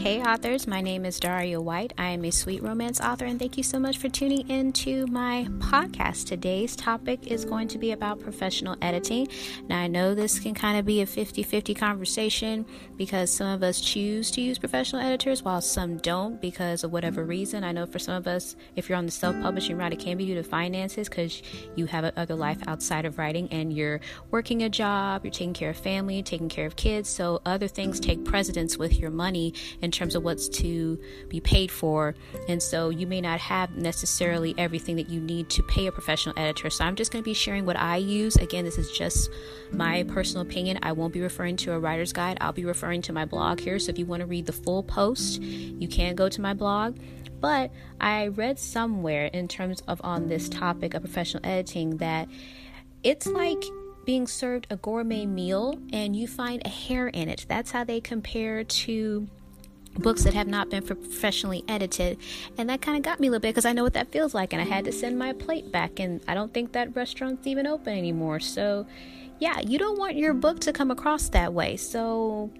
Hey, authors, my name is Daria White. I am a sweet romance author, and thank you so much for tuning in to my podcast. Today's topic is going to be about professional editing. Now, I know this can kind of be a 50 50 conversation because some of us choose to use professional editors while some don't because of whatever reason. I know for some of us, if you're on the self publishing route, it can be due to finances because you have another life outside of writing and you're working a job, you're taking care of family, taking care of kids, so other things take precedence with your money and in terms of what's to be paid for. And so you may not have necessarily everything that you need to pay a professional editor. So I'm just going to be sharing what I use. Again, this is just my personal opinion. I won't be referring to a writer's guide. I'll be referring to my blog here. So if you want to read the full post, you can go to my blog but I read somewhere in terms of on this topic of professional editing that it's like being served a gourmet meal and you find a hair in it. That's how they compare to books that have not been professionally edited and that kind of got me a little bit because i know what that feels like and i had to send my plate back and i don't think that restaurant's even open anymore so yeah you don't want your book to come across that way so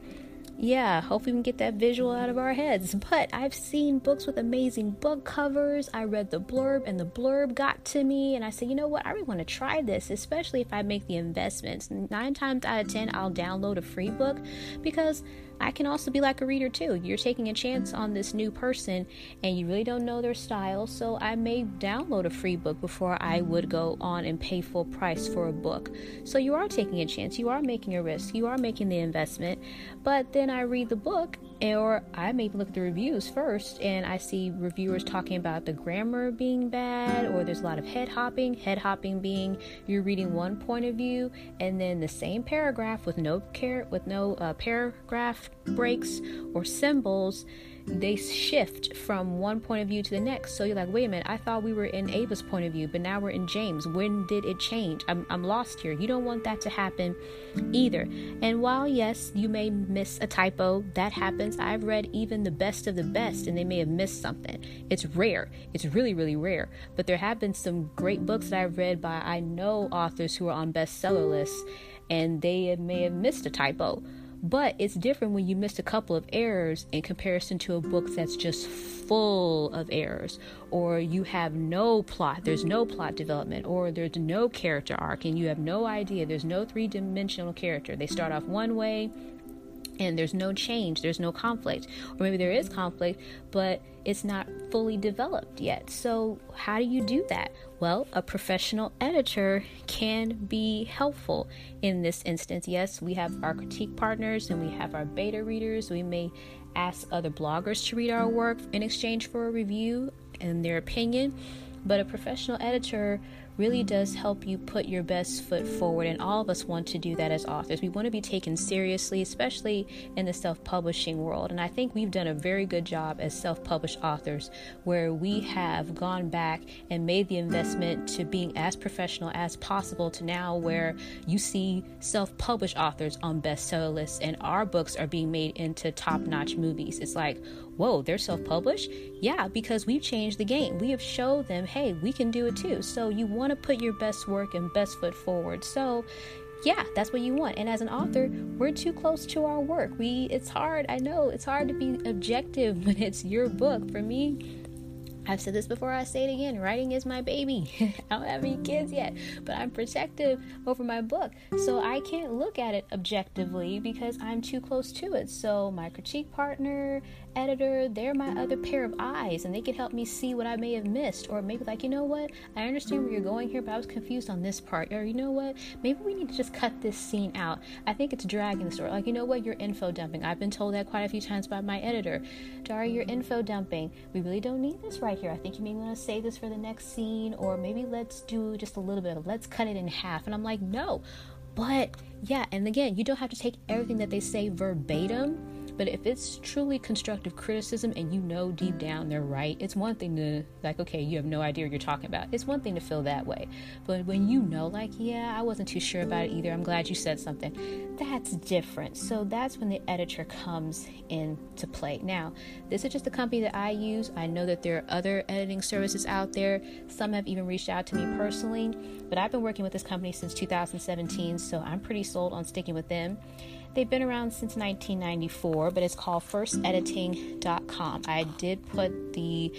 yeah, hope we can get that visual out of our heads. But I've seen books with amazing book covers. I read the blurb, and the blurb got to me, and I said, you know what? I really want to try this, especially if I make the investments. Nine times out of ten, I'll download a free book because I can also be like a reader too. You're taking a chance on this new person and you really don't know their style, so I may download a free book before I would go on and pay full price for a book. So you are taking a chance, you are making a risk, you are making the investment, but then I read the book or I may look at the reviews first and I see reviewers talking about the grammar being bad or there's a lot of head hopping. Head hopping being you're reading one point of view and then the same paragraph with no care with no uh, paragraph breaks or symbols they shift from one point of view to the next. So you're like, wait a minute, I thought we were in Ava's point of view, but now we're in James. When did it change? I'm, I'm lost here. You don't want that to happen either. And while, yes, you may miss a typo, that happens. I've read even the best of the best and they may have missed something. It's rare. It's really, really rare. But there have been some great books that I've read by, I know, authors who are on bestseller lists and they may have missed a typo but it's different when you miss a couple of errors in comparison to a book that's just full of errors, or you have no plot, there's no plot development, or there's no character arc, and you have no idea, there's no three dimensional character. They start off one way, and there's no change, there's no conflict. Or maybe there is conflict, but it's not fully developed yet. So, how do you do that? Well, a professional editor can be helpful in this instance. Yes, we have our critique partners and we have our beta readers. We may ask other bloggers to read our work in exchange for a review and their opinion, but a professional editor really does help you put your best foot forward. And all of us want to do that as authors. We want to be taken seriously, especially in the self publishing world. And I think we've done a very good job as self published authors where we have gone back and made the investment to being as professional as possible to now where you see self published authors on bestseller lists and our books are being made into top notch movies. It's like, whoa, they're self published? Yeah, because we've changed the game. We have showed them, hey, we can do it too. So you want to put your best work and best foot forward. So yeah, that's what you want. And as an author, we're too close to our work. We it's hard. I know it's hard to be objective when it's your book. For me, I've said this before, I say it again. Writing is my baby. I don't have any kids yet, but I'm protective over my book. So I can't look at it objectively because I'm too close to it. So my critique partner, editor, they're my other pair of eyes and they can help me see what I may have missed. Or maybe, like, you know what? I understand where you're going here, but I was confused on this part. Or, you know what? Maybe we need to just cut this scene out. I think it's dragging the story. Like, you know what? You're info dumping. I've been told that quite a few times by my editor. Dari, you're info dumping. We really don't need this right here. I think you may want to save this for the next scene. Or maybe let's do just a little bit of let's cut it in half. And I'm like, no. But yeah, and again, you don't have to take everything that they say verbatim but if it's truly constructive criticism and you know deep down they're right, it's one thing to, like, okay, you have no idea what you're talking about. It's one thing to feel that way. But when you know, like, yeah, I wasn't too sure about it either, I'm glad you said something, that's different. So that's when the editor comes into play. Now, this is just the company that I use. I know that there are other editing services out there. Some have even reached out to me personally, but I've been working with this company since 2017, so I'm pretty sold on sticking with them. They've been around since 1994, but it's called firstediting.com. I did put the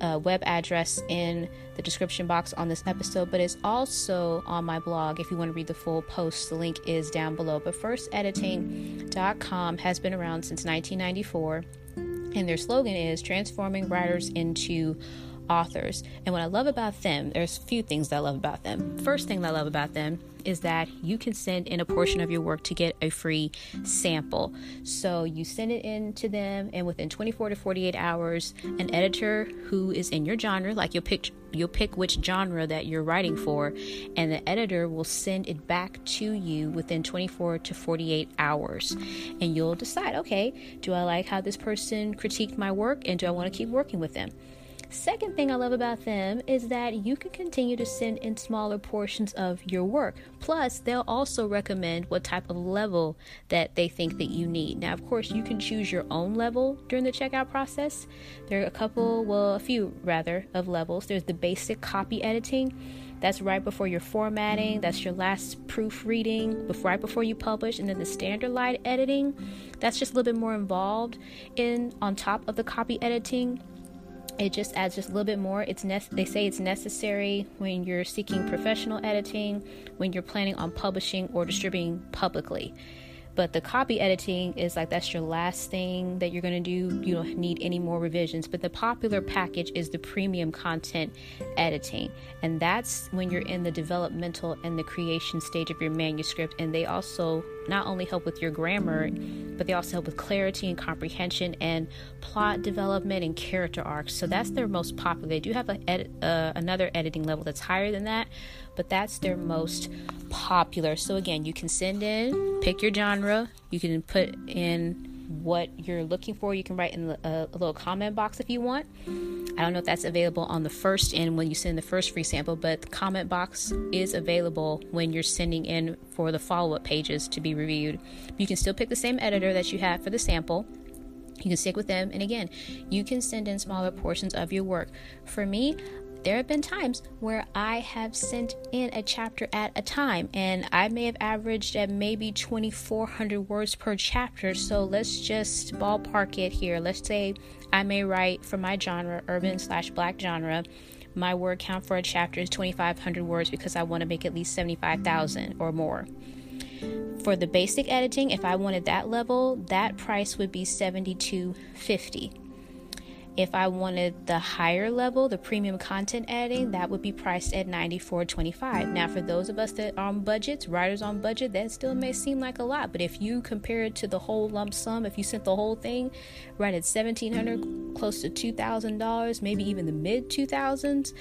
uh, web address in the description box on this episode, but it's also on my blog if you want to read the full post. The link is down below. But firstediting.com has been around since 1994, and their slogan is transforming writers into authors. And what I love about them, there's a few things that I love about them. First thing that I love about them is that you can send in a portion of your work to get a free sample. So you send it in to them, and within 24 to 48 hours, an editor who is in your genre, like you'll pick you'll pick which genre that you're writing for, and the editor will send it back to you within 24 to 48 hours, and you'll decide, okay, do I like how this person critiqued my work, and do I want to keep working with them? Second thing I love about them is that you can continue to send in smaller portions of your work. Plus, they'll also recommend what type of level that they think that you need. Now, of course, you can choose your own level during the checkout process. There are a couple, well, a few rather, of levels. There's the basic copy editing. That's right before your formatting. That's your last proofreading, before right before you publish, and then the standard light editing. That's just a little bit more involved in on top of the copy editing it just adds just a little bit more. It's ne- they say it's necessary when you're seeking professional editing when you're planning on publishing or distributing publicly but the copy editing is like that's your last thing that you're going to do. You don't need any more revisions. But the popular package is the premium content editing. And that's when you're in the developmental and the creation stage of your manuscript. And they also not only help with your grammar, but they also help with clarity and comprehension and plot development and character arcs. So that's their most popular. They do have edit, uh, another editing level that's higher than that, but that's their most popular. So again, you can send in, pick your genre, you can put in what you're looking for. You can write in uh, a little comment box if you want. I don't know if that's available on the first end when you send the first free sample, but the comment box is available when you're sending in for the follow up pages to be reviewed. You can still pick the same editor that you had for the sample. You can stick with them, and again, you can send in smaller portions of your work. For me, there have been times where I have sent in a chapter at a time, and I may have averaged at maybe 2,400 words per chapter. So let's just ballpark it here. Let's say I may write for my genre, urban slash black genre. My word count for a chapter is 2,500 words because I want to make at least 75,000 or more. For the basic editing, if I wanted that level, that price would be 72.50. If I wanted the higher level, the premium content editing, that would be priced at $94.25. Now, for those of us that are on budgets, writers on budget, that still may seem like a lot. But if you compare it to the whole lump sum, if you sent the whole thing right at 1,700, close to $2,000, maybe even the mid 2000s,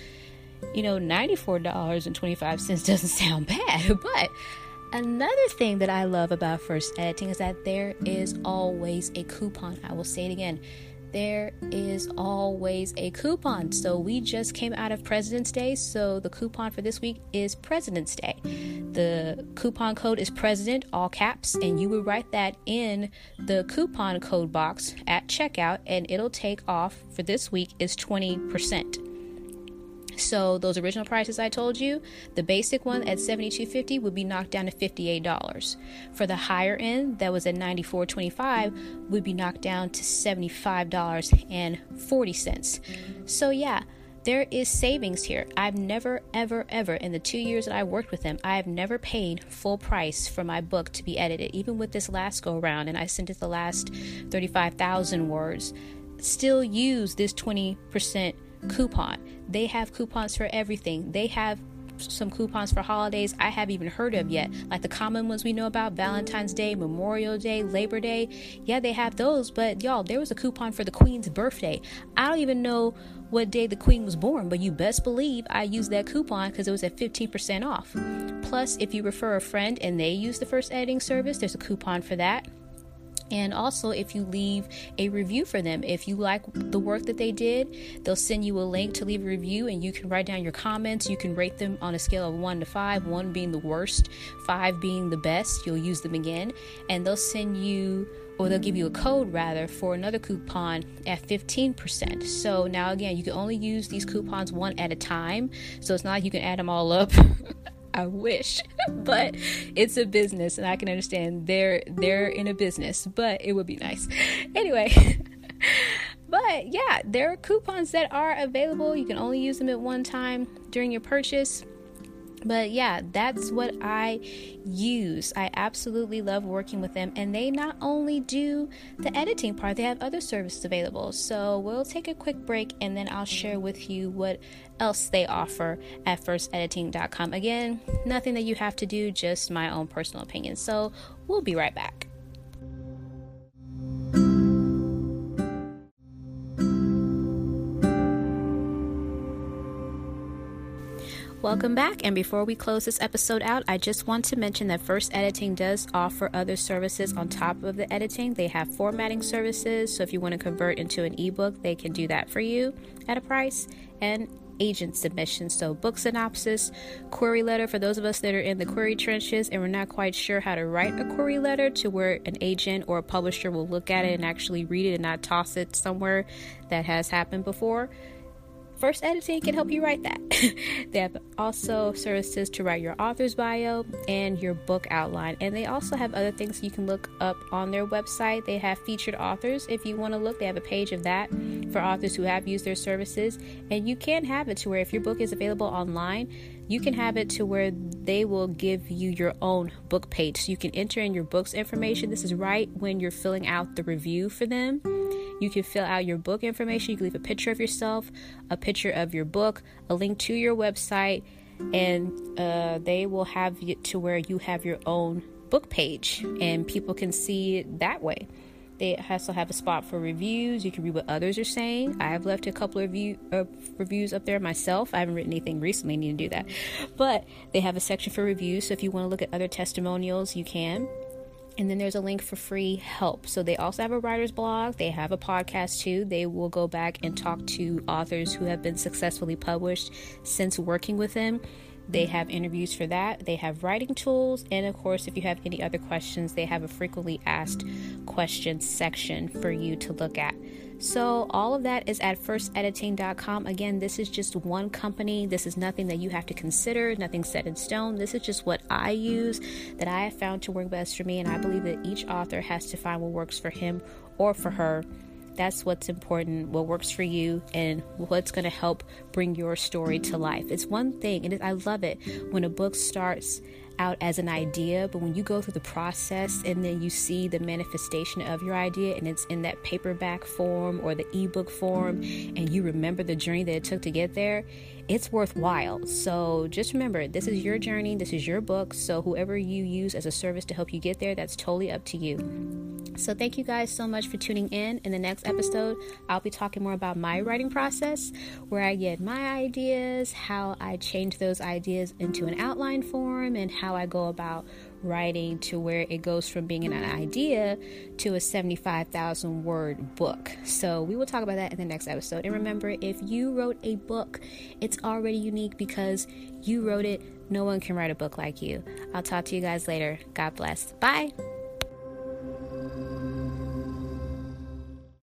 you know, $94.25 doesn't sound bad. But Another thing that I love about first editing is that there is always a coupon. I will say it again there is always a coupon. So we just came out of President's Day, so the coupon for this week is President's Day. The coupon code is President, all caps, and you would write that in the coupon code box at checkout, and it'll take off for this week is 20%. So those original prices I told you, the basic one at $72.50 would be knocked down to $58. For the higher end that was at $94.25 would be knocked down to $75.40. So yeah, there is savings here. I've never, ever, ever, in the two years that I worked with them, I have never paid full price for my book to be edited. Even with this last go around, and I sent it the last 35,000 words, still use this 20% coupon. They have coupons for everything. They have some coupons for holidays I haven't even heard of yet, like the common ones we know about Valentine's Day, Memorial Day, Labor Day. Yeah, they have those, but y'all, there was a coupon for the Queen's birthday. I don't even know what day the Queen was born, but you best believe I used that coupon because it was at 15% off. Plus, if you refer a friend and they use the first editing service, there's a coupon for that. And also, if you leave a review for them, if you like the work that they did, they'll send you a link to leave a review and you can write down your comments. You can rate them on a scale of one to five, one being the worst, five being the best. You'll use them again, and they'll send you or they'll give you a code rather for another coupon at 15%. So now again, you can only use these coupons one at a time. So it's not like you can add them all up. I wish, but it's a business, and I can understand they're they're in a business, but it would be nice. Anyway. but yeah, there are coupons that are available. You can only use them at one time during your purchase. But yeah, that's what I use. I absolutely love working with them. And they not only do the editing part, they have other services available. So we'll take a quick break and then I'll share with you what else they offer at firstediting.com. Again, nothing that you have to do, just my own personal opinion. So we'll be right back. Welcome back. And before we close this episode out, I just want to mention that First Editing does offer other services on top of the editing. They have formatting services. So if you want to convert into an ebook, they can do that for you at a price. And agent submissions. So, book synopsis, query letter for those of us that are in the query trenches and we're not quite sure how to write a query letter to where an agent or a publisher will look at it and actually read it and not toss it somewhere that has happened before. First Editing can help you write that. they have also services to write your author's bio and your book outline. And they also have other things you can look up on their website. They have featured authors. If you want to look, they have a page of that for authors who have used their services. And you can have it to where if your book is available online, you can have it to where they will give you your own book page. So you can enter in your book's information. This is right when you're filling out the review for them. You can fill out your book information. You can leave a picture of yourself, a picture of your book, a link to your website, and uh, they will have it to where you have your own book page and people can see it that way. They also have a spot for reviews. You can read what others are saying. I have left a couple of review, uh, reviews up there myself. I haven't written anything recently, I need to do that. But they have a section for reviews. So if you want to look at other testimonials, you can. And then there's a link for free help. So they also have a writer's blog. They have a podcast too. They will go back and talk to authors who have been successfully published since working with them. They have interviews for that. They have writing tools. And of course, if you have any other questions, they have a frequently asked questions section for you to look at. So, all of that is at firstediting.com. Again, this is just one company. This is nothing that you have to consider, nothing set in stone. This is just what I use that I have found to work best for me. And I believe that each author has to find what works for him or for her. That's what's important, what works for you, and what's going to help bring your story to life. It's one thing, and I love it when a book starts out as an idea, but when you go through the process and then you see the manifestation of your idea and it's in that paperback form or the ebook form and you remember the journey that it took to get there, it's worthwhile. So just remember, this is your journey, this is your book. So whoever you use as a service to help you get there, that's totally up to you. So thank you guys so much for tuning in. In the next episode, I'll be talking more about my writing process, where I get my ideas, how I change those ideas into an outline form, and how I go about writing to where it goes from being an idea to a 75,000 word book. So, we will talk about that in the next episode. And remember, if you wrote a book, it's already unique because you wrote it. No one can write a book like you. I'll talk to you guys later. God bless. Bye.